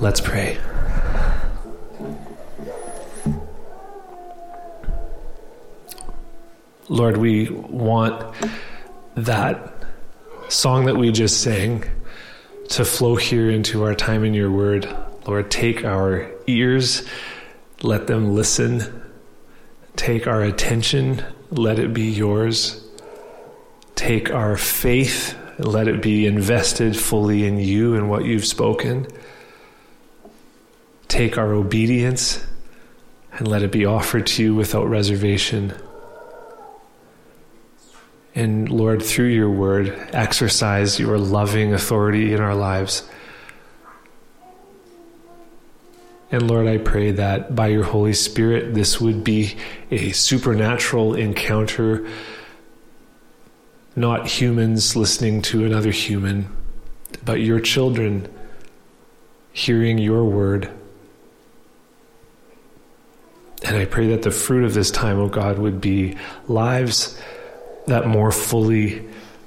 Let's pray. Lord, we want that song that we just sang to flow here into our time in your word. Lord, take our ears, let them listen. Take our attention, let it be yours. Take our faith, let it be invested fully in you and what you've spoken. Take our obedience and let it be offered to you without reservation. And Lord, through your word, exercise your loving authority in our lives. And Lord, I pray that by your Holy Spirit, this would be a supernatural encounter, not humans listening to another human, but your children hearing your word. And I pray that the fruit of this time, O oh God, would be lives that more fully,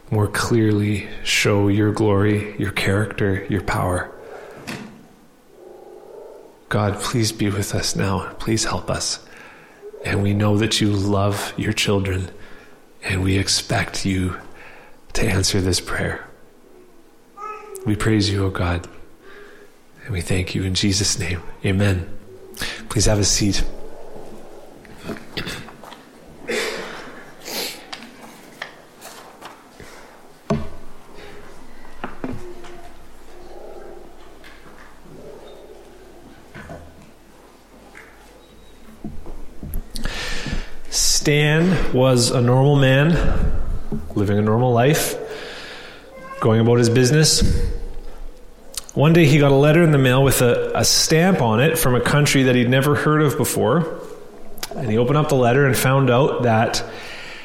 more clearly show your glory, your character, your power. God, please be with us now. Please help us. And we know that you love your children, and we expect you to answer this prayer. We praise you, O God, and we thank you in Jesus' name. Amen. Please have a seat. Stan was a normal man, living a normal life, going about his business. One day he got a letter in the mail with a, a stamp on it from a country that he'd never heard of before. And he opened up the letter and found out that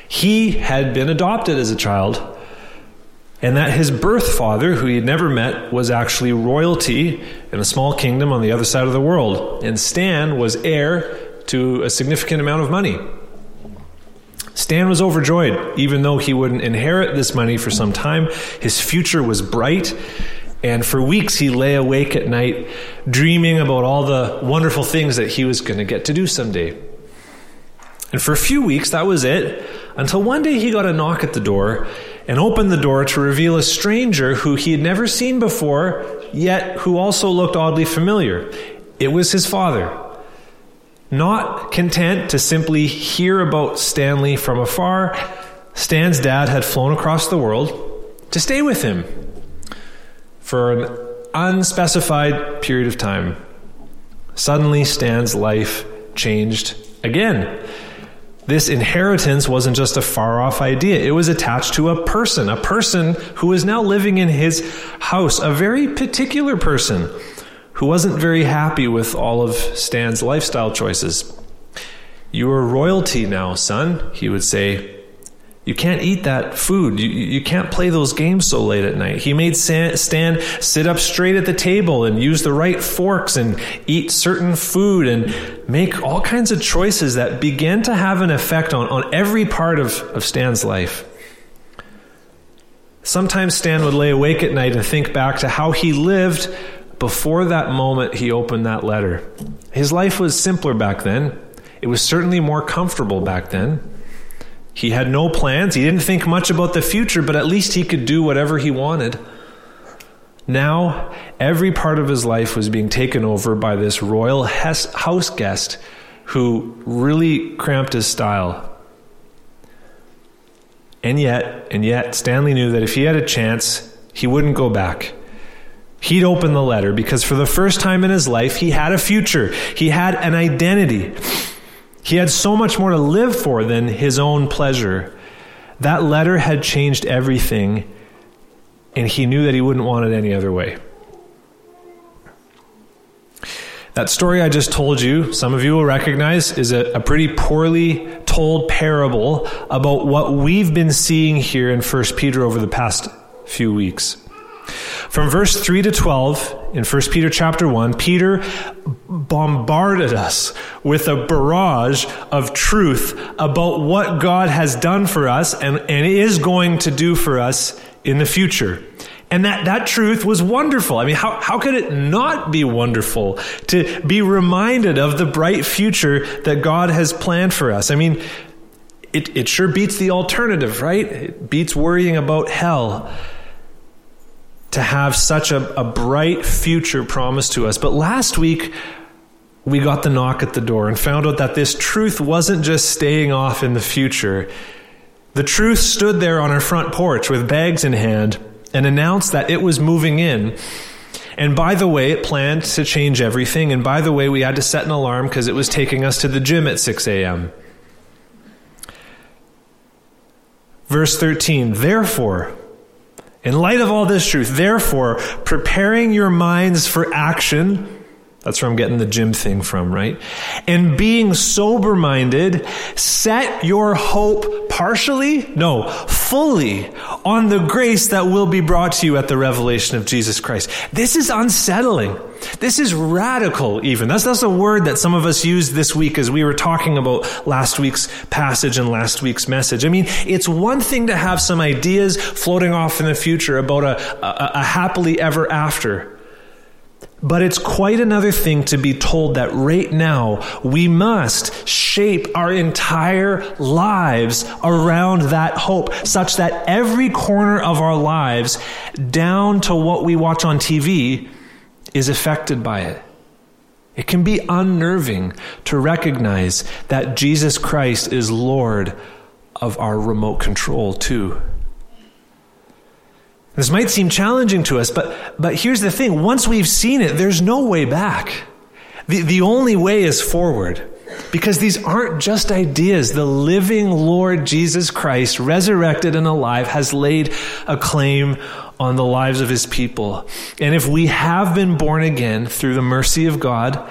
he had been adopted as a child and that his birth father, who he had never met, was actually royalty in a small kingdom on the other side of the world. And Stan was heir to a significant amount of money. Stan was overjoyed, even though he wouldn't inherit this money for some time. His future was bright, and for weeks he lay awake at night, dreaming about all the wonderful things that he was going to get to do someday. And for a few weeks, that was it, until one day he got a knock at the door and opened the door to reveal a stranger who he had never seen before, yet who also looked oddly familiar. It was his father. Not content to simply hear about Stanley from afar, Stan's dad had flown across the world to stay with him for an unspecified period of time. Suddenly, Stan's life changed again. This inheritance wasn't just a far off idea. It was attached to a person, a person who is now living in his house, a very particular person who wasn't very happy with all of Stan's lifestyle choices. You are royalty now, son, he would say. You can't eat that food. You, you can't play those games so late at night. He made Stan sit up straight at the table and use the right forks and eat certain food and make all kinds of choices that began to have an effect on, on every part of, of Stan's life. Sometimes Stan would lay awake at night and think back to how he lived before that moment he opened that letter. His life was simpler back then. It was certainly more comfortable back then. He had no plans. He didn't think much about the future, but at least he could do whatever he wanted. Now, every part of his life was being taken over by this royal house guest who really cramped his style. And yet, and yet, Stanley knew that if he had a chance, he wouldn't go back he'd open the letter because for the first time in his life, he had a future. He had an identity. He had so much more to live for than his own pleasure. That letter had changed everything, and he knew that he wouldn't want it any other way. That story I just told you, some of you will recognize, is a, a, pretty poorly told parable about what we've been seeing here in 1 Peter over the past few weeks. From verse 3 to 12 in 1 Peter chapter 1, Peter bombarded us with a barrage of truth about what God has done for us and, and is going to do for us in the future. And that, that truth was wonderful. I mean, how, how could it not be wonderful to be reminded of the bright future that God has planned for us? I mean, it, it sure beats the alternative, right? It beats worrying about hell to have such a, a bright future promised to us. But last week, we got the knock at the door and found out that this truth wasn't just staying off in the future. The truth stood there on our front porch with bags in hand and announced that it was moving in. And by the way, it planned to change everything. And by the way, we had to set an alarm because it was taking us to the gym at 6 a.m. Verse 13, therefore, in light of all this truth, therefore, preparing your minds for action, that's where I'm getting the gym thing from, right? And being sober minded, set your hope partially, no, fully on the grace that will be brought to you at the revelation of Jesus Christ. This is unsettling. This is radical, even. That's, that's a word that some of us used this week as we were talking about last week's passage and last week's message. I mean, it's one thing to have some ideas floating off in the future about a, a, a happily ever after. But it's quite another thing to be told that right now we must shape our entire lives around that hope, such that every corner of our lives, down to what we watch on TV, is affected by it. It can be unnerving to recognize that Jesus Christ is Lord of our remote control, too. This might seem challenging to us, but, but here's the thing once we've seen it, there's no way back. The, the only way is forward. Because these aren't just ideas. The living Lord Jesus Christ, resurrected and alive, has laid a claim on the lives of his people. And if we have been born again through the mercy of God,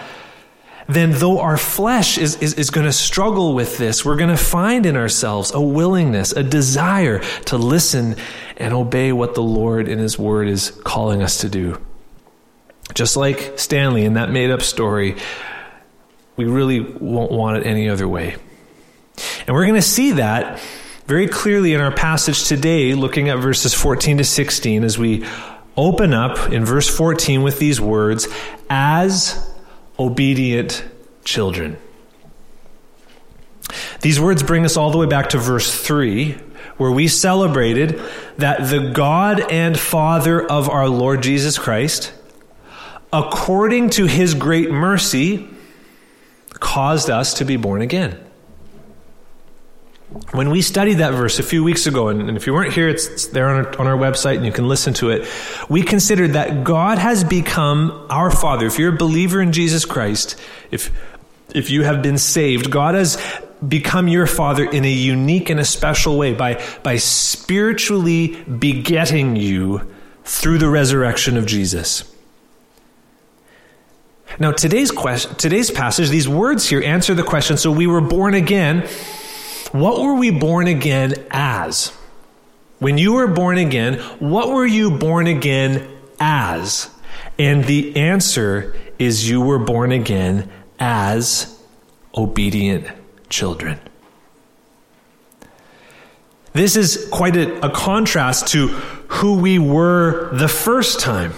then though our flesh is, is, is going to struggle with this, we're going to find in ourselves a willingness, a desire to listen and obey what the Lord in His Word is calling us to do. Just like Stanley in that made up story, we really won't want it any other way. And we're going to see that very clearly in our passage today, looking at verses 14 to 16, as we open up in verse 14 with these words, as obedient children. These words bring us all the way back to verse 3, where we celebrated that the God and Father of our Lord Jesus Christ, according to his great mercy, caused us to be born again. When we studied that verse a few weeks ago, and, if you weren't here, it's, there on our, on our website and you can listen to it. We considered that God has become our Father. If you're a believer in Jesus Christ, if, if you have been saved, God has become your Father in a unique and a special way by, by spiritually begetting you through the resurrection of Jesus. Now, today's question, today's passage, these words here answer the question. So we were born again what were we born again as? When you were born again, what were you born again as? And the answer is you were born again as obedient children. This is quite a, a, contrast to who we were the first time.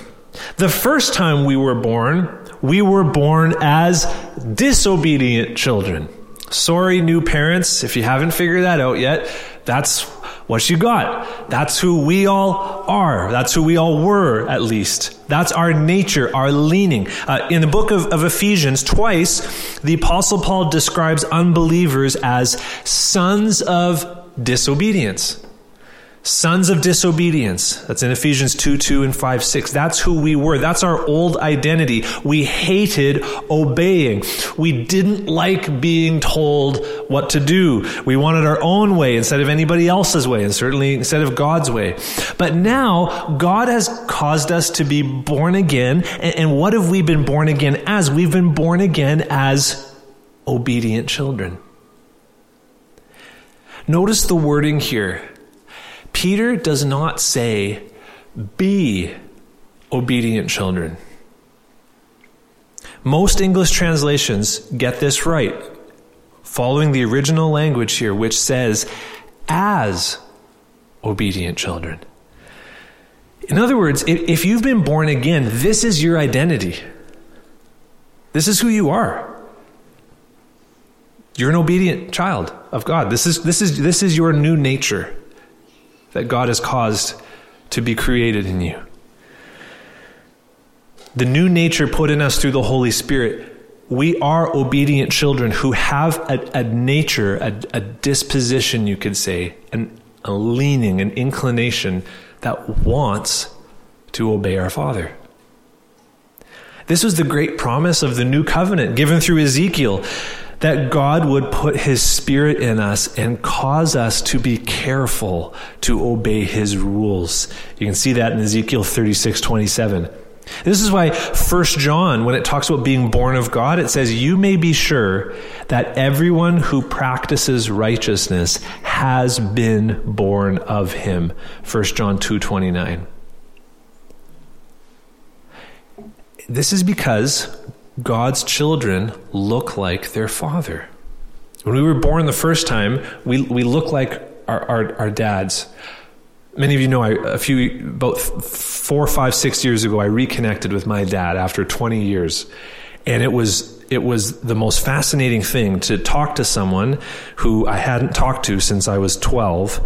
The first time we were born, we were born as disobedient children. Sorry, new parents, if you haven't figured that out yet, that's what you got. That's who we all are. That's who we all were, at least. That's our nature, our leaning. Uh, in the book of, of Ephesians, twice, the Apostle Paul describes unbelievers as sons of disobedience. Sons of disobedience. That's in Ephesians 2 2 and 5 6. That's who we were. That's our old identity. We hated obeying. We didn't like being told what to do. We wanted our own way instead of anybody else's way, and certainly instead of God's way. But now, God has caused us to be born again. And, what have we been born again as? We've been born again as obedient children. Notice the wording here Peter does not say, be obedient children. Most English translations get this right, following the original language here, which says, as obedient children. In other words, if you've been born again, this is your identity. This is who you are. You're an obedient child of God. This is, this is, this is your new nature that God has caused to be created in you. The new nature put in us through the Holy Spirit. We are obedient children who have a, a nature, a, a, disposition, you could say, an, a leaning, an inclination that wants to obey our Father. This was the great promise of the new covenant given through Ezekiel that God would put his spirit in us and cause us to be careful to obey his rules. You can see that in Ezekiel 36 27. This is why First John, when it talks about being born of God, it says, You may be sure that everyone who practices righteousness has been born of him. First John two twenty nine. This is because God's children look like their father. When we were born the first time, we, we look like our, our, our dads. Many of you know I, a few, about four, five, six years ago, I reconnected with my dad after 20 years. And it was, it was the most fascinating thing to talk to someone who I hadn't talked to since I was 12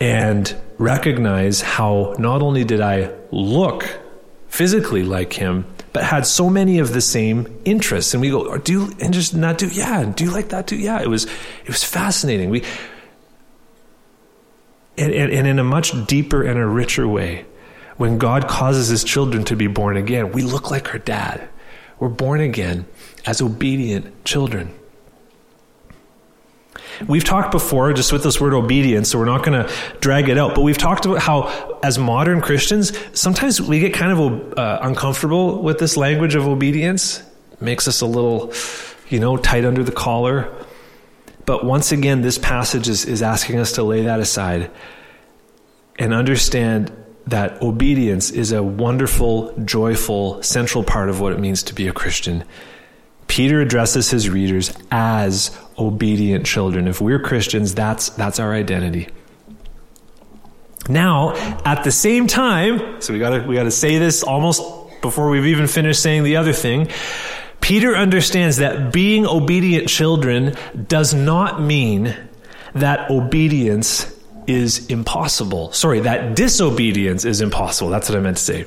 and recognize how not only did I look physically like him, but had so many of the same interests. And we go, do you interested in that too? Yeah. Do you like that too? Yeah. It was, it was fascinating. We, and, and, and in a much deeper and a richer way, when God causes his children to be born again, we look like our dad. We're born again as obedient children. We've talked before just with this word obedience, so we're not going to drag it out, but we've talked about how, as modern Christians, sometimes we get kind of uh, uncomfortable with this language of obedience. It makes us a little, you know, tight under the collar. But once again, this passage is, is asking us to lay that aside and understand that obedience is a wonderful, joyful, central part of what it means to be a Christian. Peter addresses his readers as obedient children. If we're Christians, that's, that's our identity. Now, at the same time, so we gotta, we gotta say this almost before we've even finished saying the other thing. Peter understands that being obedient children does not mean that obedience is impossible. Sorry, that disobedience is impossible. That's what I meant to say.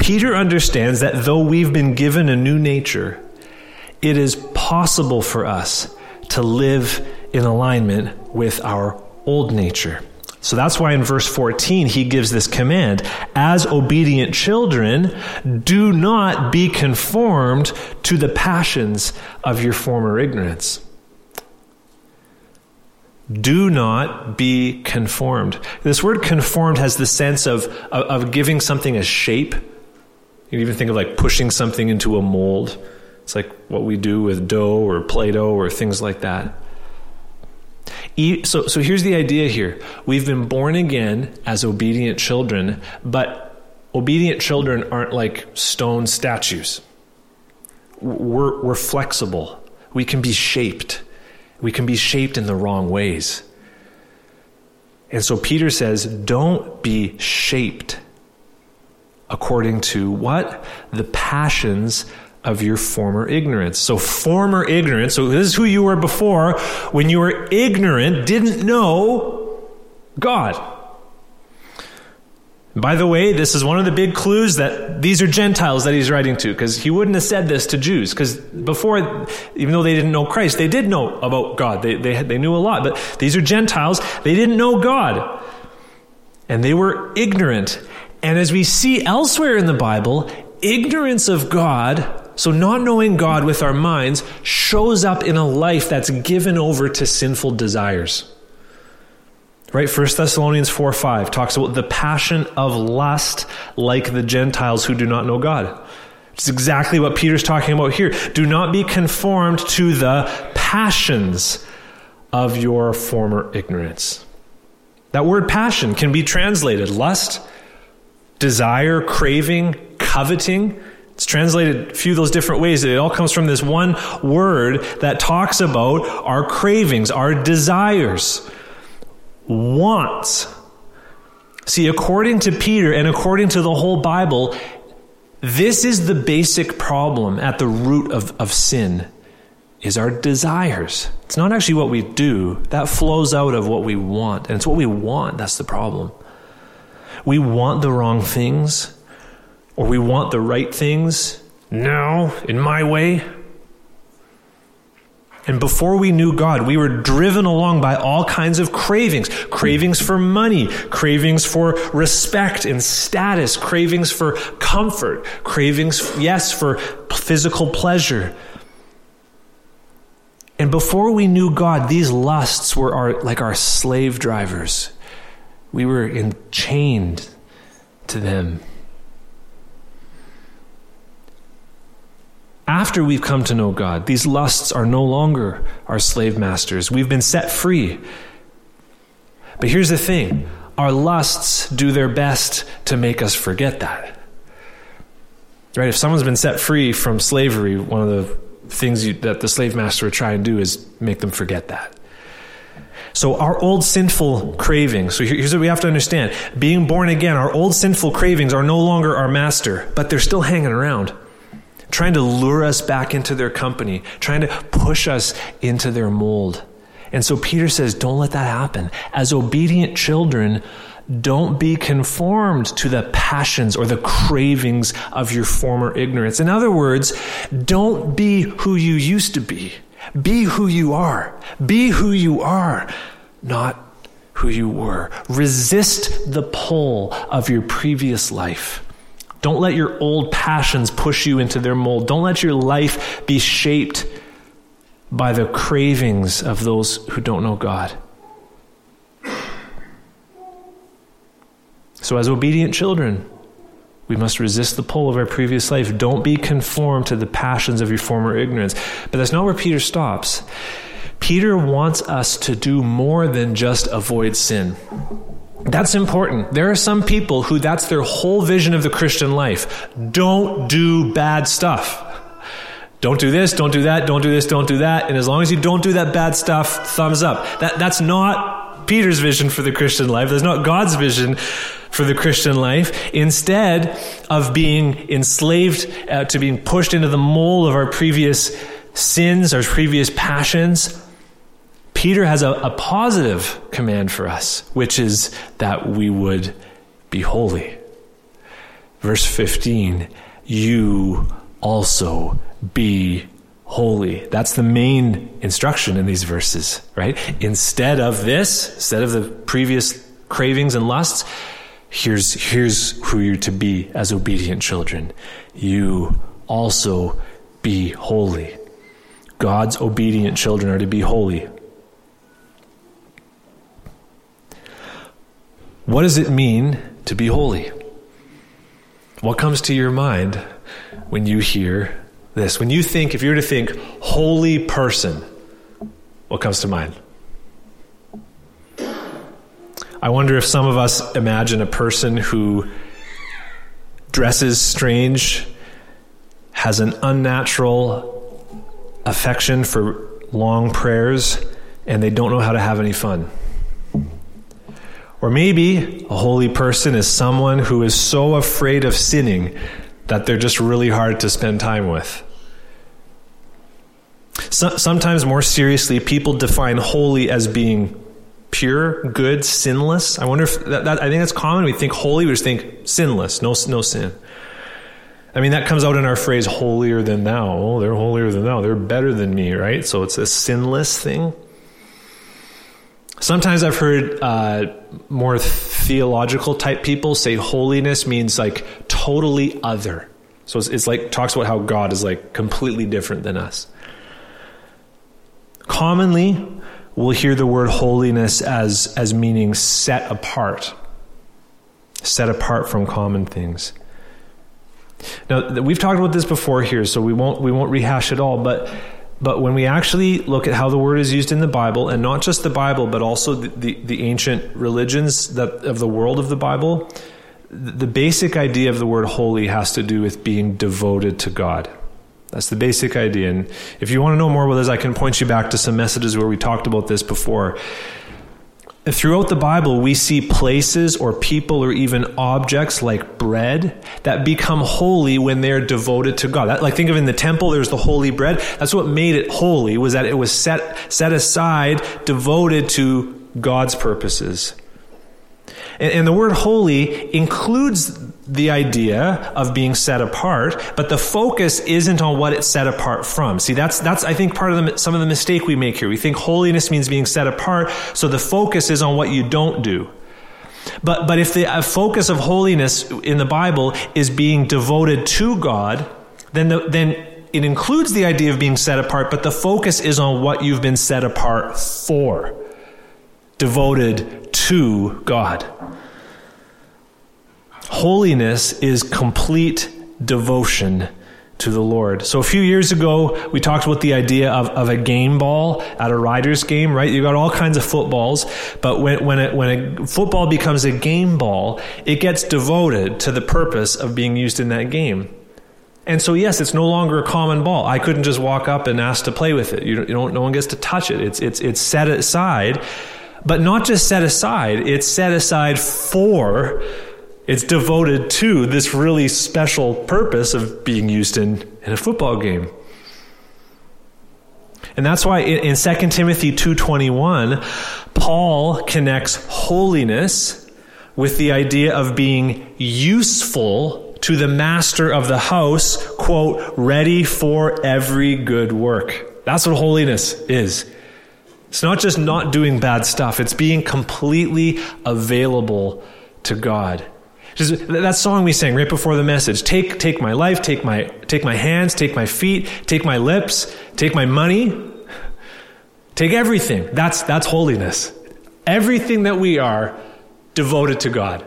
Peter understands that though we've been given a new nature, it is possible for us to live in alignment with our old nature. So that's why in verse 14 he gives this command As obedient children, do not be conformed to the passions of your former ignorance. Do not be conformed. This word conformed has the sense of, of, of giving something a shape. You can even think of like pushing something into a mold. It's like what we do with dough or Play Doh or things like that. So, so here's the idea here. We've been born again as obedient children, but obedient children aren't like stone statues. We're, we're flexible. We can be shaped. We can be shaped in the wrong ways. And so Peter says, don't be shaped according to what? The passions of your former ignorance. So, former ignorance, so this is who you were before, when you were ignorant, didn't know God. By the way, this is one of the big clues that these are Gentiles that he's writing to, because he wouldn't have said this to Jews, because before, even though they didn't know Christ, they did know about God. They, they, they knew a lot, but these are Gentiles. They didn't know God. And they were ignorant. And as we see elsewhere in the Bible, ignorance of God so, not knowing God with our minds shows up in a life that's given over to sinful desires. Right? 1 Thessalonians 4 5 talks about the passion of lust like the Gentiles who do not know God. It's exactly what Peter's talking about here. Do not be conformed to the passions of your former ignorance. That word passion can be translated lust, desire, craving, coveting. It's translated a few of those different ways. It all comes from this one word that talks about our cravings, our desires, wants. See, according to Peter and according to the whole Bible, this is the basic problem at the root of, of sin is our desires. It's not actually what we do. That flows out of what we want. And it's what we want that's the problem. We want the wrong things or we want the right things now in my way. And before we knew God, we were driven along by all kinds of cravings cravings for money, cravings for respect and status, cravings for comfort, cravings, yes, for physical pleasure. And before we knew God, these lusts were our, like our slave drivers. We were enchained to them. After we've come to know God, these lusts are no longer our slave masters. We've been set free. But here's the thing our lusts do their best to make us forget that. Right? If someone's been set free from slavery, one of the things you, that the slave master would try and do is make them forget that. So, our old sinful cravings, so here's what we have to understand being born again, our old sinful cravings are no longer our master, but they're still hanging around trying to lure us back into their company, trying to push us into their mold. And so Peter says, don't let that happen. As obedient children, don't be conformed to the passions or the cravings of your former ignorance. In other words, don't be who you used to be. Be who you are. Be who you are, not who you were. Resist the pull of your previous life. Don't let your old passions push you into their mold. Don't let your life be shaped by the cravings of those who don't know God. So, as obedient children, we must resist the pull of our previous life. Don't be conformed to the passions of your former ignorance. But that's not where Peter stops. Peter wants us to do more than just avoid sin. That's important. There are some people who that's their whole vision of the Christian life. Don't do bad stuff. Don't do this, don't do that, don't do this, don't do that. And as long as you don't do that bad stuff, thumbs up. That, that's not Peter's vision for the Christian life. That's not God's vision for the Christian life. Instead of being enslaved uh, to being pushed into the mold of our previous sins, our previous passions, Peter has a, a positive command for us, which is that we would be holy. Verse 15, you also be holy. That's the main instruction in these verses, right? Instead of this, instead of the previous cravings and lusts, here's, here's who you're to be as obedient children. You also be holy. God's obedient children are to be holy. What does it mean to be holy? What comes to your mind when you hear this? When you think, if you were to think, holy person, what comes to mind? I wonder if some of us imagine a person who dresses strange, has an unnatural affection for long prayers, and they don't know how to have any fun. Or maybe a holy person is someone who is so afraid of sinning that they're just really hard to spend time with. So, sometimes, more seriously, people define holy as being pure, good, sinless. I wonder if that, that, I think that's common. We think holy, we just think sinless, no, no sin. I mean, that comes out in our phrase holier than thou. Oh, they're holier than thou. They're better than me, right? So it's a sinless thing. Sometimes I've heard uh, more theological type people say holiness means like totally other. So it's, it's like talks about how God is like completely different than us. Commonly, we'll hear the word holiness as as meaning set apart, set apart from common things. Now we've talked about this before here, so we won't we won't rehash it all, but but when we actually look at how the word is used in the Bible, and not just the Bible, but also the, the, the ancient religions that, of the world of the Bible, the basic idea of the word holy has to do with being devoted to God. That's the basic idea. And if you want to know more about this, I can point you back to some messages where we talked about this before. Throughout the Bible, we see places or people or even objects like bread that become holy when they're devoted to God. That, like think of in the temple, there's the holy bread. That's what made it holy was that it was set set aside, devoted to God's purposes. And, and the word holy includes the idea of being set apart, but the focus isn't on what it's set apart from. See, that's, that's, I think, part of the, some of the mistake we make here. We think holiness means being set apart, so the focus is on what you don't do. But, but if the focus of holiness in the Bible is being devoted to God, then, the, then it includes the idea of being set apart, but the focus is on what you've been set apart for. Devoted to God. Holiness is complete devotion to the Lord. So a few years ago, we talked about the idea of, of a game ball at a Riders game, right? You got all kinds of footballs, but when, when, it, when a football becomes a game ball, it gets devoted to the purpose of being used in that game. And so, yes, it's no longer a common ball. I couldn't just walk up and ask to play with it. You, you don't, no one gets to touch it. It's, it's, it's set aside, but not just set aside, it's set aside for it's devoted to this really special purpose of being used in, in a football game. And that's why in, in 2 Timothy 2:21, Paul connects holiness with the idea of being useful to the master of the house, quote, ready for every good work. That's what holiness is. It's not just not doing bad stuff, it's being completely available to God. That song we sang right before the message. Take, take my life, take my, take my hands, take my feet, take my lips, take my money, take everything. That's, that's holiness. Everything that we are devoted to God.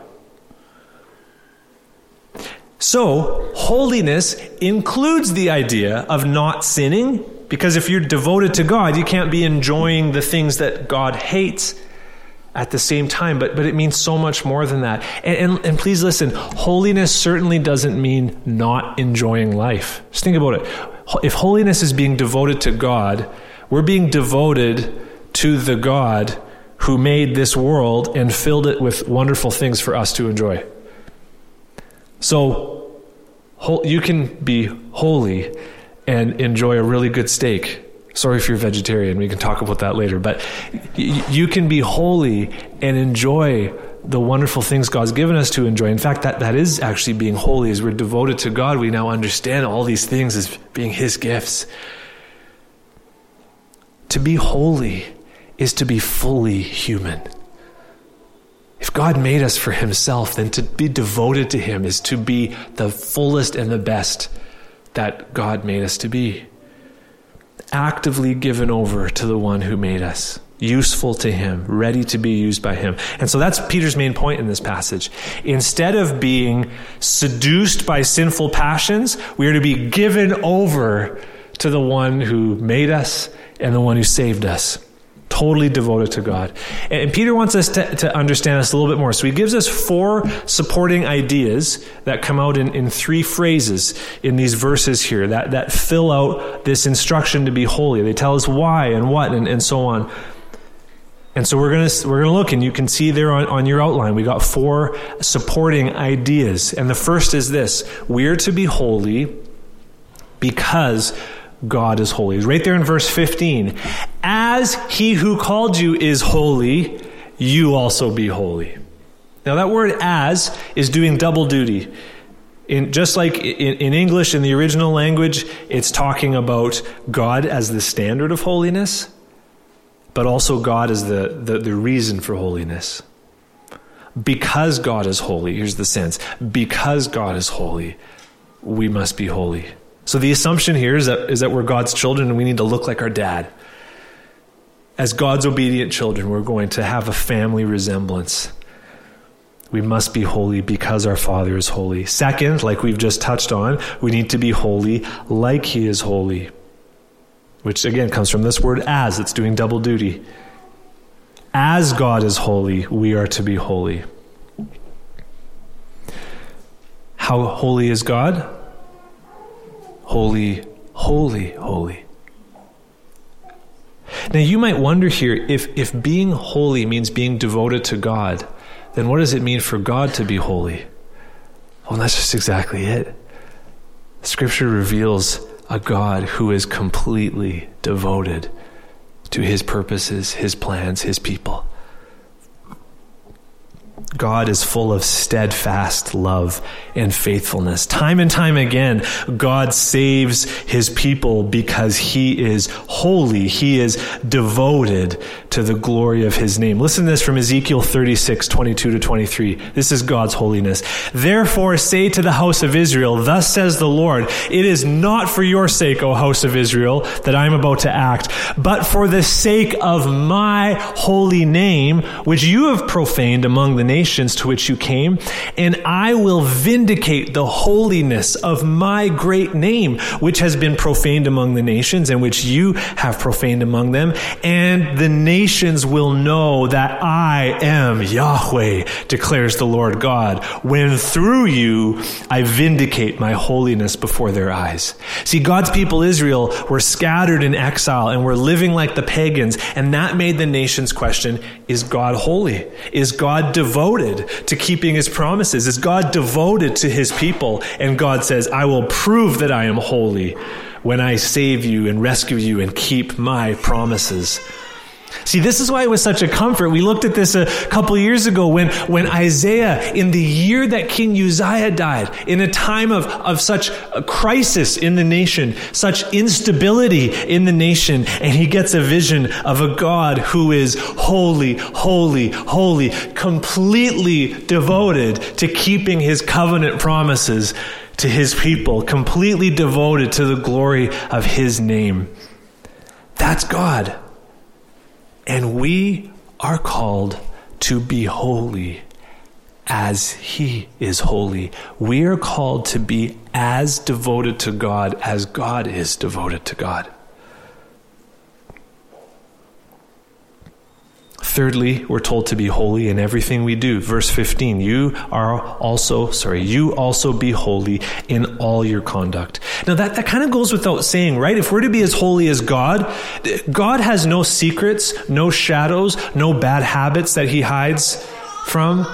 So, holiness includes the idea of not sinning, because if you're devoted to God, you can't be enjoying the things that God hates at the same time, but, but it means so much more than that. And, and, and, please listen, holiness certainly doesn't mean not enjoying life. Just think about it. If holiness is being devoted to God, we're being devoted to the God who made this world and filled it with wonderful things for us to enjoy. So, you can be holy and enjoy a really good steak Sorry if you're vegetarian, we can talk about that later. But you can be holy and enjoy the wonderful things God's given us to enjoy. In fact, that, that is actually being holy. As we're devoted to God, we now understand all these things as being His gifts. To be holy is to be fully human. If God made us for Himself, then to be devoted to Him is to be the fullest and the best that God made us to be actively given over to the one who made us, useful to him, ready to be used by him. And so that's Peter's main point in this passage. Instead of being seduced by sinful passions, we are to be given over to the one who made us and the one who saved us totally devoted to God. And Peter wants us to, to understand this a little bit more. So he gives us four supporting ideas that come out in, in three phrases in these verses here that, that fill out this instruction to be holy. They tell us why and what and, and so on. And so we're gonna we're gonna look, and you can see there on, on your outline, we got four supporting ideas. And the first is this: we're to be holy because God is holy. Right there in verse 15. As he who called you is holy, you also be holy. Now, that word as is doing double duty. In, just like in, in English, in the original language, it's talking about God as the standard of holiness, but also God as the, the, the reason for holiness. Because God is holy, here's the sense because God is holy, we must be holy. So the assumption here is that, is that we're God's children and we need to look like our dad. As God's obedient children, we're going to have a family resemblance. We must be holy because our Father is holy. Second, like we've just touched on, we need to be holy like He is holy, which again comes from this word as, it's doing double duty. As God is holy, we are to be holy. How holy is God? Holy, holy, holy. Now, you might wonder here if, if being holy means being devoted to God, then what does it mean for God to be holy? Well, that's just exactly it. Scripture reveals a God who is completely devoted to his purposes, his plans, his people. God is full of steadfast love and faithfulness. Time and time again, God saves his people because he is holy. He is devoted to the glory of his name. Listen to this from Ezekiel 36, 22 to 23. This is God's holiness. Therefore say to the house of Israel, thus says the Lord, it is not for your sake, O house of Israel, that I am about to act, but for the sake of my holy name, which you have profaned among the nations nations to which you came, and I will vindicate the holiness of my great name, which has been profaned among the nations and which you have profaned among them. And the nations will know that I am Yahweh, declares the Lord God, when through you I vindicate my holiness before their eyes. See, God's people Israel were scattered in exile and were living like the pagans, and that made the nations question, is God holy? Is God devoted? Devoted to keeping his promises? Is God devoted to his people? And God says, I will prove that I am holy when I save you and rescue you and keep my promises. See, this is why it was such a comfort. We looked at this a couple years ago when, when Isaiah, in the year that King Uzziah died, in a time of, of such crisis in the nation, such instability in the nation, and he gets a vision of a God who is holy, holy, holy, completely devoted to keeping his covenant promises to his people, completely devoted to the glory of his name. That's God. And we are called to be holy as He is holy. We are called to be as devoted to God as God is devoted to God. Thirdly, we're told to be holy in everything we do. Verse 15, you are also, sorry, you also be holy in all your conduct. Now that, that kind of goes without saying, right? If we're to be as holy as God, God has no secrets, no shadows, no bad habits that he hides from.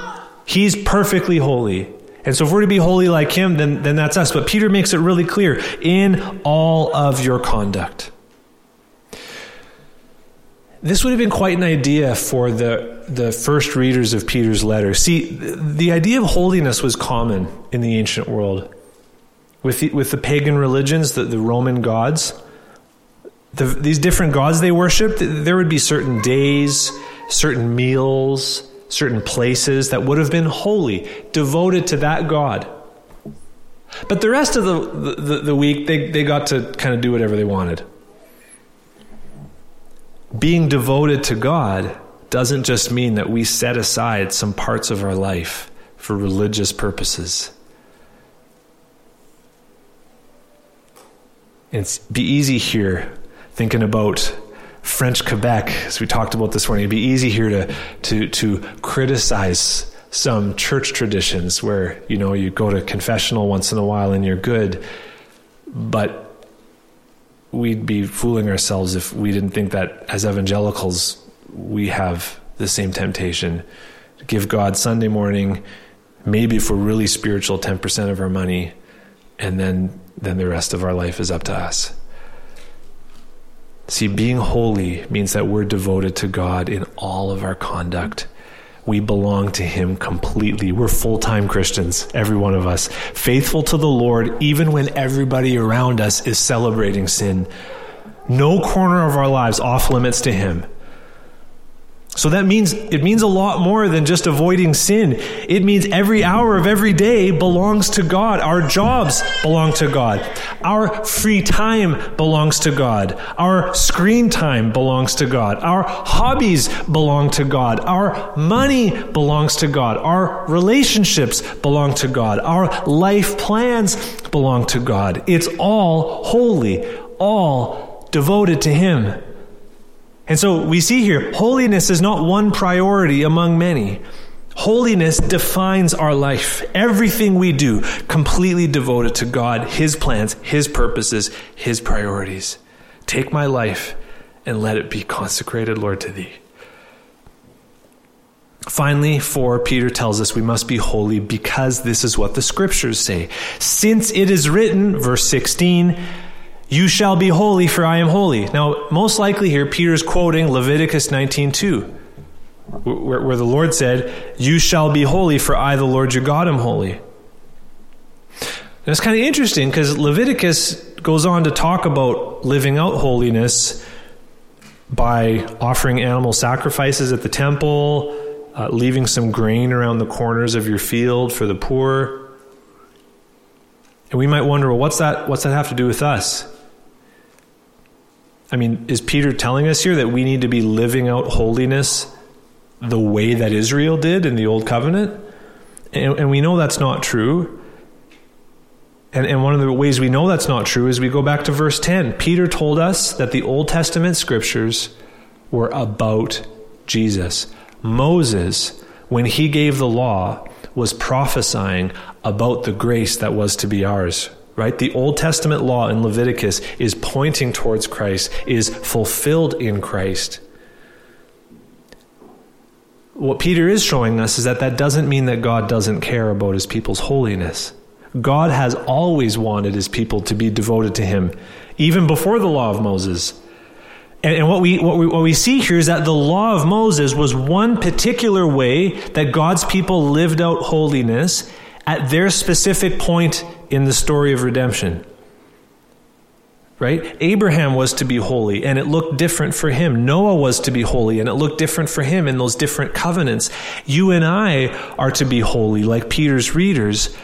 He's perfectly holy. And so if we're to be holy like him, then, then that's us. But Peter makes it really clear in all of your conduct. This would have been quite an idea for the, the first readers of Peter's letter. See, the idea of holiness was common in the ancient world. With the, with the pagan religions, the, the Roman gods, the, these different gods they worshiped, there would be certain days, certain meals, certain places that would have been holy, devoted to that God. But the rest of the, the, the week, they, they got to kind of do whatever they wanted being devoted to God doesn't just mean that we set aside some parts of our life for religious purposes. It's be easy here thinking about French Quebec, as we talked about this morning. It'd be easy here to to to criticize some church traditions where you know you go to confessional once in a while and you're good, but we'd be fooling ourselves if we didn't think that as evangelicals we have the same temptation to give God Sunday morning, maybe if we're really spiritual, 10% of our money, and then, then the rest of our life is up to us. See, being holy means that we're devoted to God in all of our conduct we belong to Him completely. We're full time Christians, every one of us, faithful to the Lord, even when everybody around us is celebrating sin. No corner of our lives off limits to Him. So that means it means a lot more than just avoiding sin. It means every hour of every day belongs to God. Our jobs belong to God. Our free time belongs to God. Our screen time belongs to God. Our hobbies belong to God. Our money belongs to God. Our relationships belong to God. Our life plans belong to God. It's all holy, all devoted to Him. And so we see here, holiness is not one priority among many. Holiness defines our life. Everything we do, completely devoted to God, His plans, His purposes, His priorities. Take my life and let it be consecrated, Lord, to thee. Finally, 4, Peter tells us we must be holy because this is what the scriptures say. Since it is written, verse 16, you shall be holy for I am holy. Now, most likely here, Peter's quoting Leviticus 19.2, where, where the Lord said, you shall be holy for I, the Lord your God, am holy. And it's kind of interesting because Leviticus goes on to talk about living out holiness by offering animal sacrifices at the temple, uh, leaving some grain around the corners of your field for the poor. And we might wonder, well, what's that, what's that have to do with us? I mean, is Peter telling us here that we need to be living out holiness the way that Israel did in the Old Covenant? And, and we know that's not true. And, and one of the ways we know that's not true is we go back to verse 10. Peter told us that the Old Testament scriptures were about Jesus. Moses, when he gave the law, was prophesying about the grace that was to be ours. Right? The Old Testament law in Leviticus is pointing towards Christ, is fulfilled in Christ. What Peter is showing us is that that doesn't mean that God doesn't care about his people's holiness. God has always wanted his people to be devoted to him, even before the law of Moses. And, and what, we, what, we, what we see here is that the law of Moses was one particular way that God's people lived out holiness at their specific point in the story of redemption. Right? Abraham was to be holy, and it looked different for him. Noah was to be holy, and it looked different for him in those different covenants. You and I are to be holy, like Peter's readers.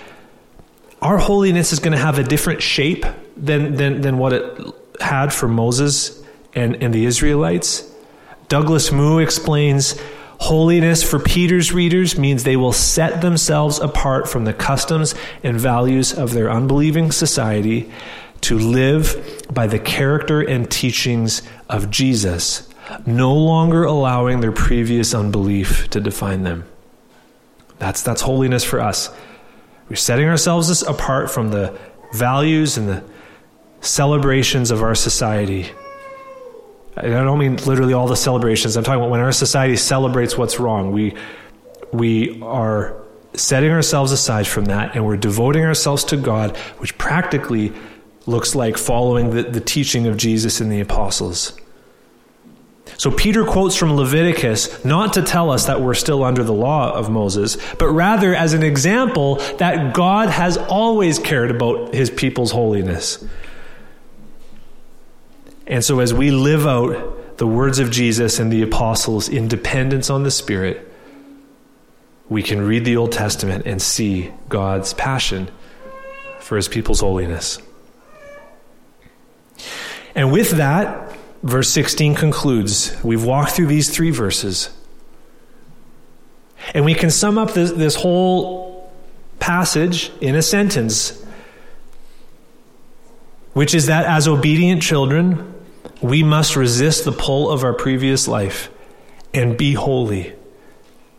Our holiness is going to have a different shape than, than, than what it had for Moses and, and the Israelites. Douglas Moo explains holiness for Peter's readers means they will set themselves apart from the customs and values of their unbelieving society to live by the character and teachings of Jesus, no longer allowing their previous unbelief to define them. That's, that's holiness for us. We're setting ourselves apart from the values and the celebrations of our society I don't mean literally all the celebrations. I'm talking about when our society celebrates what's wrong. We we are setting ourselves aside from that and we're devoting ourselves to God, which practically looks like following the, the teaching of Jesus and the apostles. So Peter quotes from Leviticus not to tell us that we're still under the law of Moses, but rather as an example that God has always cared about his people's holiness. And so, as we live out the words of Jesus and the apostles in dependence on the Spirit, we can read the Old Testament and see God's passion for his people's holiness. And with that, verse 16 concludes. We've walked through these three verses. And we can sum up this, this whole passage in a sentence, which is that as obedient children, we must resist the pull of our previous life and be holy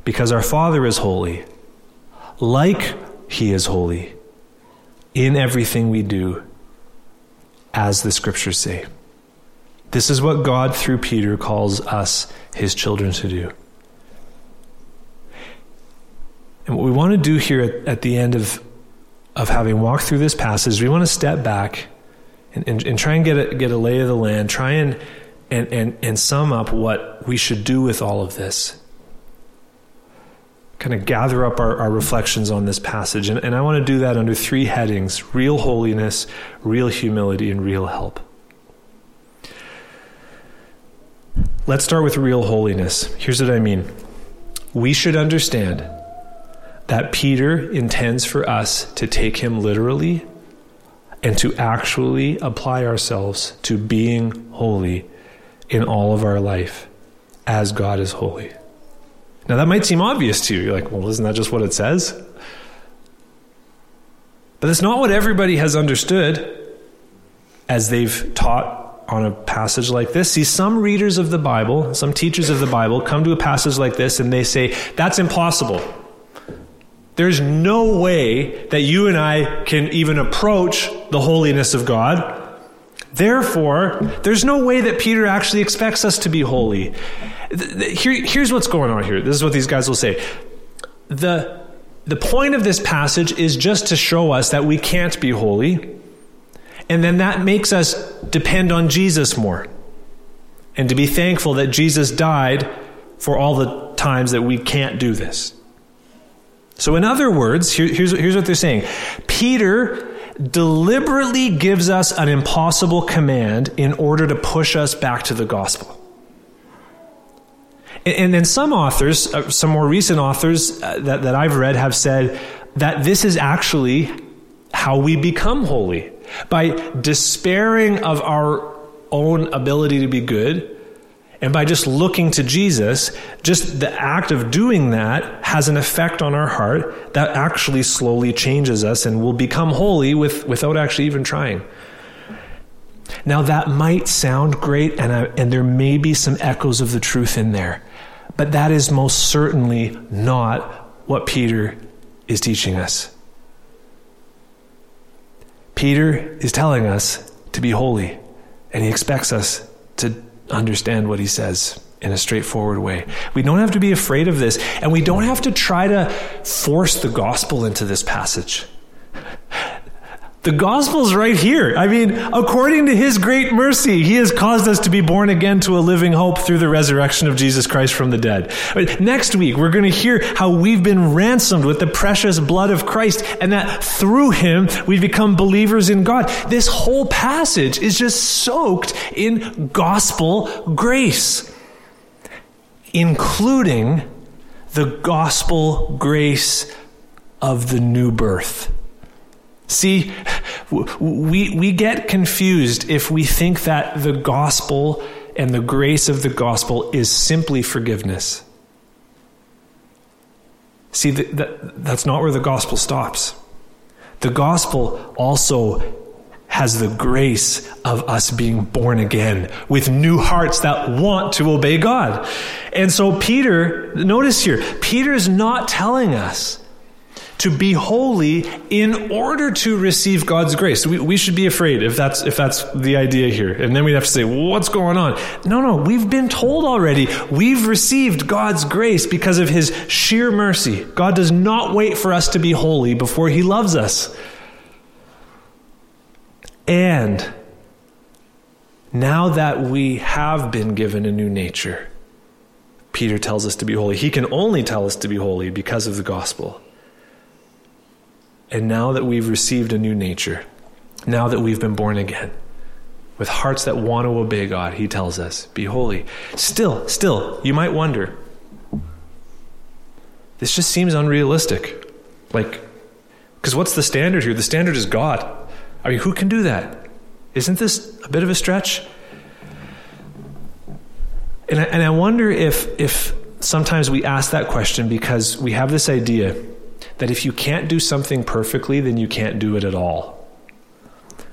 because our Father is holy, like He is holy in everything we do, as the scriptures say. This is what God, through Peter, calls us, His children, to do. And what we want to do here at, at the end of, of having walked through this passage, we want to step back and, and, and try and get a, get a lay of the land, try and, and, and, and sum up what we should do with all of this. Kind of gather up our, our reflections on this passage. And, and I want to do that under three headings real holiness, real humility, and real help. Let's start with real holiness. Here's what I mean we should understand that Peter intends for us to take him literally and to actually apply ourselves to being holy in all of our life as God is holy. Now, that might seem obvious to you. You're like, well, isn't that just what it says? But it's not what everybody has understood as they've taught on a passage like this. See, some readers of the Bible, some teachers of the Bible come to a passage like this and they say, that's impossible. There's no way that you and I can even approach the holiness of God. Therefore, there's no way that Peter actually expects us to be holy. Here, here's what's going on here. This is what these guys will say. The, the point of this passage is just to show us that we can't be holy. And then that makes us depend on Jesus more. And to be thankful that Jesus died for all the times that we can't do this. So, in other words, here, here's, here's what they're saying Peter deliberately gives us an impossible command in order to push us back to the gospel. And then some authors, uh, some more recent authors uh, that, that I've read, have said that this is actually how we become holy. By despairing of our own ability to be good, and by just looking to Jesus, just the act of doing that has an effect on our heart that actually slowly changes us and will become holy with, without actually even trying. Now, that might sound great, and, I, and there may be some echoes of the truth in there, but that is most certainly not what Peter is teaching us. Peter is telling us to be holy, and he expects us to understand what he says in a straightforward way. We don't have to be afraid of this, and we don't have to try to force the gospel into this passage. The gospel's right here. I mean, according to his great mercy, he has caused us to be born again to a living hope through the resurrection of Jesus Christ from the dead. Next week, we're going to hear how we've been ransomed with the precious blood of Christ and that through him we've become believers in God. This whole passage is just soaked in gospel grace, including the gospel grace of the new birth. See, we, we get confused if we think that the gospel and the grace of the gospel is simply forgiveness. See, that, that's not where the gospel stops. The gospel also has the grace of us being born again with new hearts that want to obey God. And so, Peter, notice here, Peter is not telling us to be holy in order to receive God's grace. We, we should be afraid if that's, if that's the idea here. And then we'd have to say, what's going on? No, no, we've been told already. We've received God's grace because of his sheer mercy. God does not wait for us to be holy before he loves us. And now that we have been given a new nature, Peter tells us to be holy. He can only tell us to be holy because of the gospel. And now that we've received a new nature, now that we've been born again, with hearts that want to obey God, he tells us, be holy. Still, still, you might wonder, this just seems unrealistic. Like, because what's the standard here? The standard is God. I mean, who can do that? Isn't this a bit of a stretch? And I, and I wonder if, if sometimes we ask that question because we have this idea that if you can't do something perfectly, then you can't do it at all.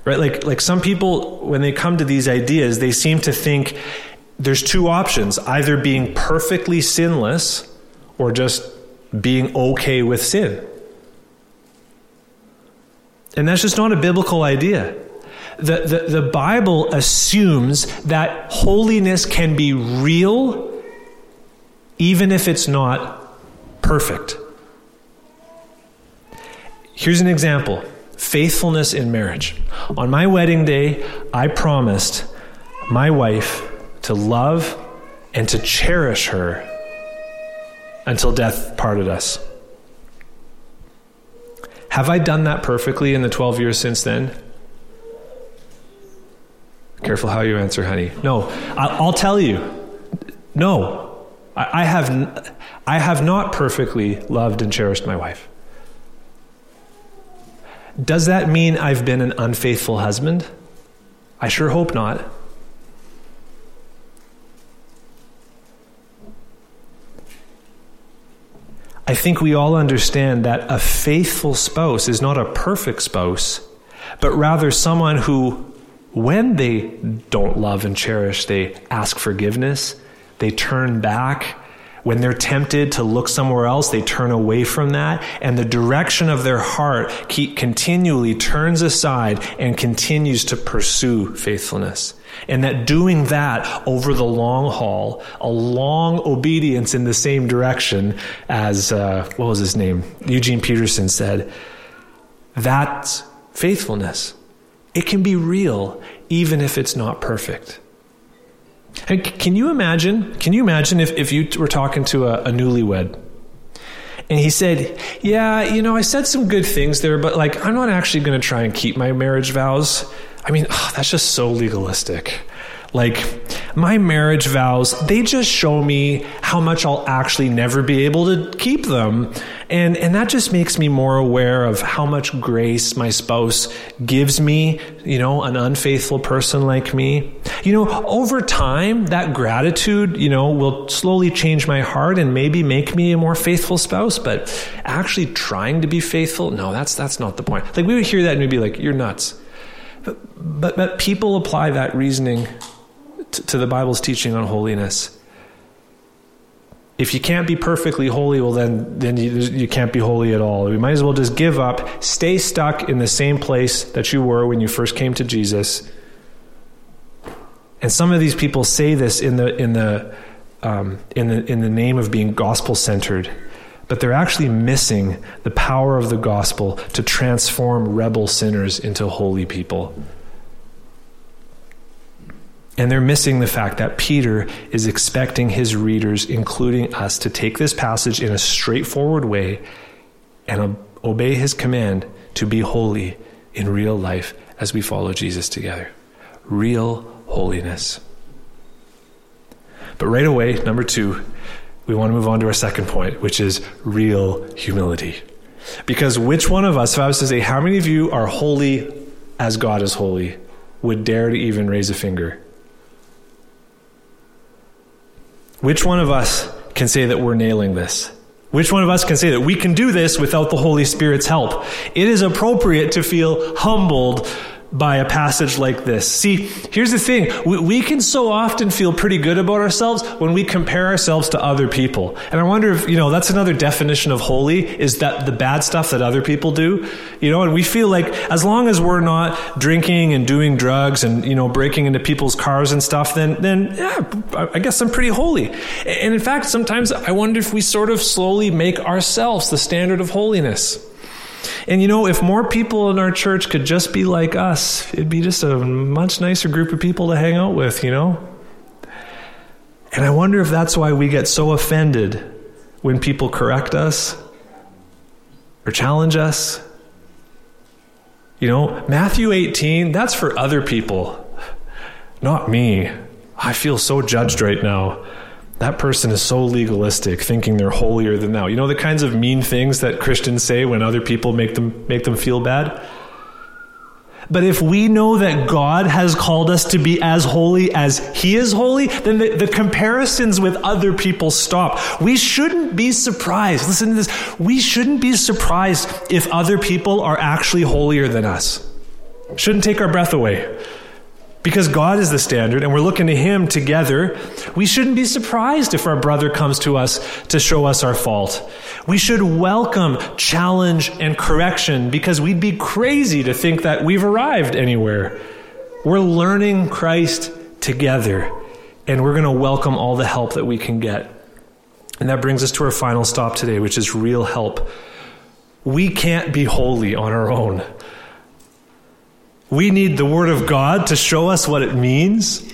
Right? Like, like some people, when they come to these ideas, they seem to think there's two options either being perfectly sinless or just being okay with sin. And that's just not a biblical idea. The, the, the Bible assumes that holiness can be real even if it's not perfect. Here's an example faithfulness in marriage. On my wedding day, I promised my wife to love and to cherish her until death parted us. Have I done that perfectly in the 12 years since then? Careful how you answer, honey. No, I'll tell you. No, I have, I have not perfectly loved and cherished my wife. Does that mean I've been an unfaithful husband? I sure hope not. I think we all understand that a faithful spouse is not a perfect spouse, but rather someone who, when they don't love and cherish, they ask forgiveness, they turn back, When they're tempted to look somewhere else, they turn away from that, and the direction of their heart keep, continually turns aside and continues to pursue faithfulness. And that doing that over the long haul, a long obedience in the same direction as, uh, what was his name? Eugene Peterson said, that's faithfulness. It can be real even if it's not perfect. Can you imagine? Can you imagine if, if you were talking to a, a newlywed and he said, Yeah, you know, I said some good things there, but like, I'm not actually going to try and keep my marriage vows. I mean, that's just so legalistic. Like, my marriage vows, they just show me how much I'll actually never be able to keep them. And, and that just makes me more aware of how much grace my spouse gives me, you know, an unfaithful person like me. You know, over time, that gratitude, you know, will slowly change my heart and maybe make me a more faithful spouse. But actually trying to be faithful, no, that's, that's not the point. Like, we would hear that and we'd be like, you're nuts. But, but, but people apply that reasoning to the Bible's teaching on holiness. If you can't be perfectly holy, well, then, then you, you can't be holy at all. We might as well just give up, stay stuck in the same place that you were when you first came to Jesus. And some of these people say this in the, in the, um, in the, in the name of being gospel centered but they're actually missing the power of the gospel to transform rebel sinners into holy people. And they're missing the fact that Peter is expecting his readers, including us, to take this passage in a straightforward way and obey his command to be holy in real life as we follow Jesus together. Real holiness. But right away, number two, we want to move on to our second point, which is real humility. Because which one of us, if I was to say, how many of you are holy as God is holy, would dare to even raise a finger? Which one of us can say that we're nailing this? Which one of us can say that we can do this without the Holy Spirit's help? It is appropriate to feel humbled by a passage like this. See, here's the thing. We, we, can so often feel pretty good about ourselves when we compare ourselves to other people. And I wonder if, you know, that's another definition of holy is that the bad stuff that other people do. You know, and we feel like as long as we're not drinking and doing drugs and, you know, breaking into people's cars and stuff, then, then, yeah, I guess I'm pretty holy. And in fact, sometimes I wonder if we sort of slowly make ourselves the standard of holiness. And you know, if more people in our church could just be like us, it'd be just a much nicer group of people to hang out with, you know? And I wonder if that's why we get so offended when people correct us or challenge us. You know, Matthew 18, that's for other people, not me. I feel so judged right now that person is so legalistic, thinking they're holier than thou. You know the kinds of mean things that Christians say when other people make them make them feel bad? But if we know that God has called us to be as holy as He is holy, then the, the, comparisons with other people stop. We shouldn't be surprised. Listen to this. We shouldn't be surprised if other people are actually holier than us. Shouldn't take our breath away. Because God is the standard and we're looking to Him together, we shouldn't be surprised if our brother comes to us to show us our fault. We should welcome challenge and correction because we'd be crazy to think that we've arrived anywhere. We're learning Christ together and we're going to welcome all the help that we can get. And that brings us to our final stop today, which is real help. We can't be holy on our own. We need the Word of God to show us what it means.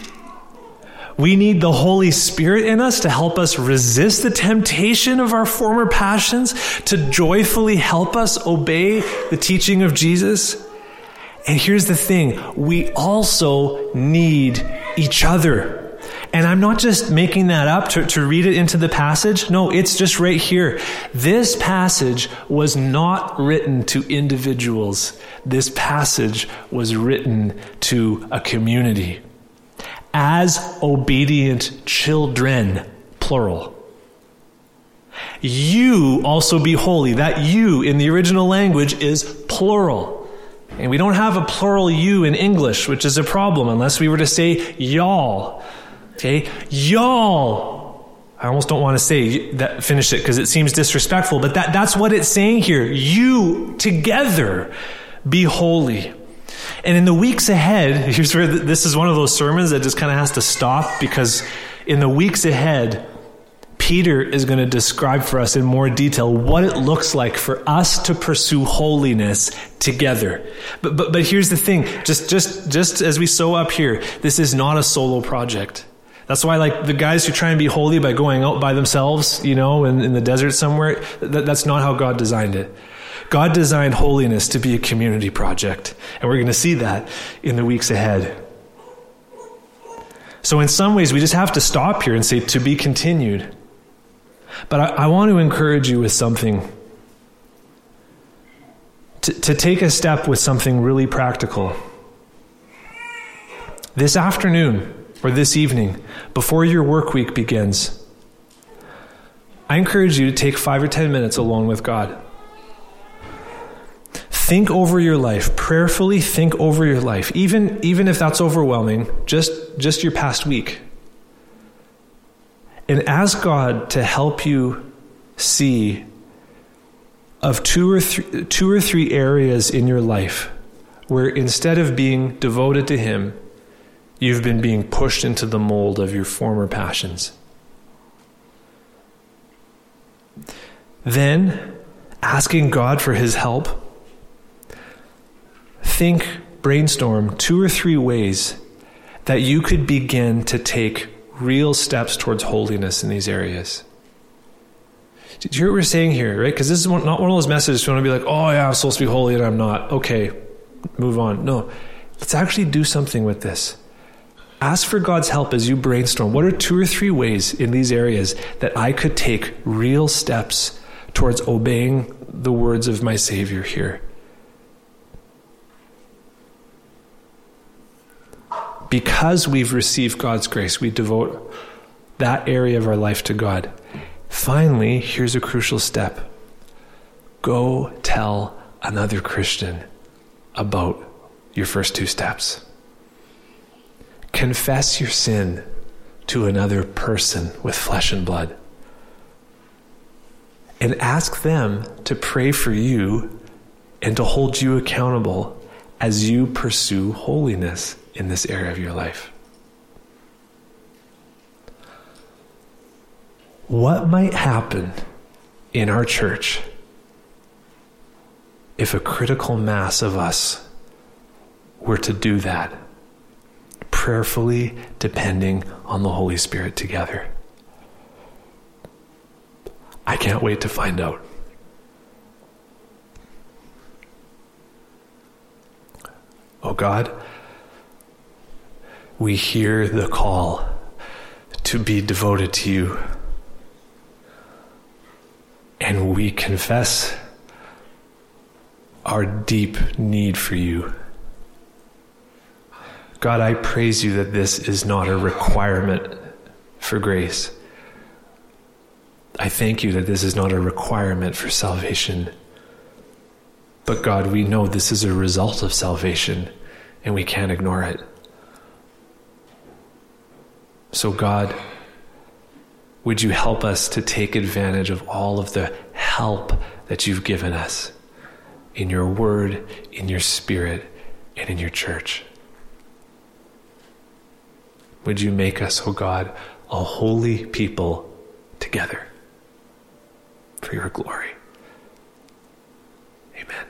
We need the Holy Spirit in us to help us resist the temptation of our former passions, to joyfully help us obey the teaching of Jesus. And here's the thing we also need each other. And I'm not just making that up to, to read it into the passage. No, it's just right here. This passage was not written to individuals. This passage was written to a community. As obedient children, plural. You also be holy. That you in the original language is plural. And we don't have a plural you in English, which is a problem unless we were to say y'all. Okay? Y'all I almost don't want to say that finish it because it seems disrespectful, but that, that's what it's saying here. You together be holy. And in the weeks ahead, here's where this is one of those sermons that just kind of has to stop because in the weeks ahead, Peter is going to describe for us in more detail what it looks like for us to pursue holiness together. But, but, but here's the thing. Just, just, just as we sew up here, this is not a solo project. That's why, like, the guys who try and be holy by going out by themselves, you know, in, in the desert somewhere, that, that's not how God designed it. God designed holiness to be a community project. And we're going to see that in the weeks ahead. So, in some ways, we just have to stop here and say, to be continued. But I, I want to encourage you with something. To, to take a step with something really practical. This afternoon or this evening, before your work week begins, I encourage you to take five or ten minutes alone with God. Think over your life, prayerfully think over your life, even, even if that's overwhelming, just, just your past week. And ask God to help you see of two or three, two or three areas in your life where instead of being devoted to Him, you've been being pushed into the mold of your former passions. Then, asking God for His help, think, brainstorm two or three ways that you could begin to take real steps towards holiness in these areas. Do you hear what we're saying here, right? Because this is not one of those messages you want to be like, oh, yeah, I'm supposed to be holy and I'm not. Okay, move on. No, let's actually do something with this. Ask for God's help as you brainstorm. What are two or three ways in these areas that I could take real steps towards obeying the words of my Savior here? because we've received God's grace, we devote that area of our life to God. Finally, here's a crucial step go tell another Christian about your first two steps. Confess your sin to another person with flesh and blood. And ask them to pray for you and to hold you accountable as you pursue holiness in this area of your life? What might happen in our church if a critical mass of us were to do that, prayerfully depending on the Holy Spirit together? I can't wait to find out. Oh God, we hear the call to be devoted to you. And we confess our deep need for you. God, I praise you that this is not a requirement for grace. I thank you that this is not a requirement for salvation. But God, we know this is a result of salvation, and we can't ignore it. So, God, would you help us to take advantage of all of the help that you've given us in your word, in your spirit, and in your church? would you make us, O God, a holy people together for your glory. Amen.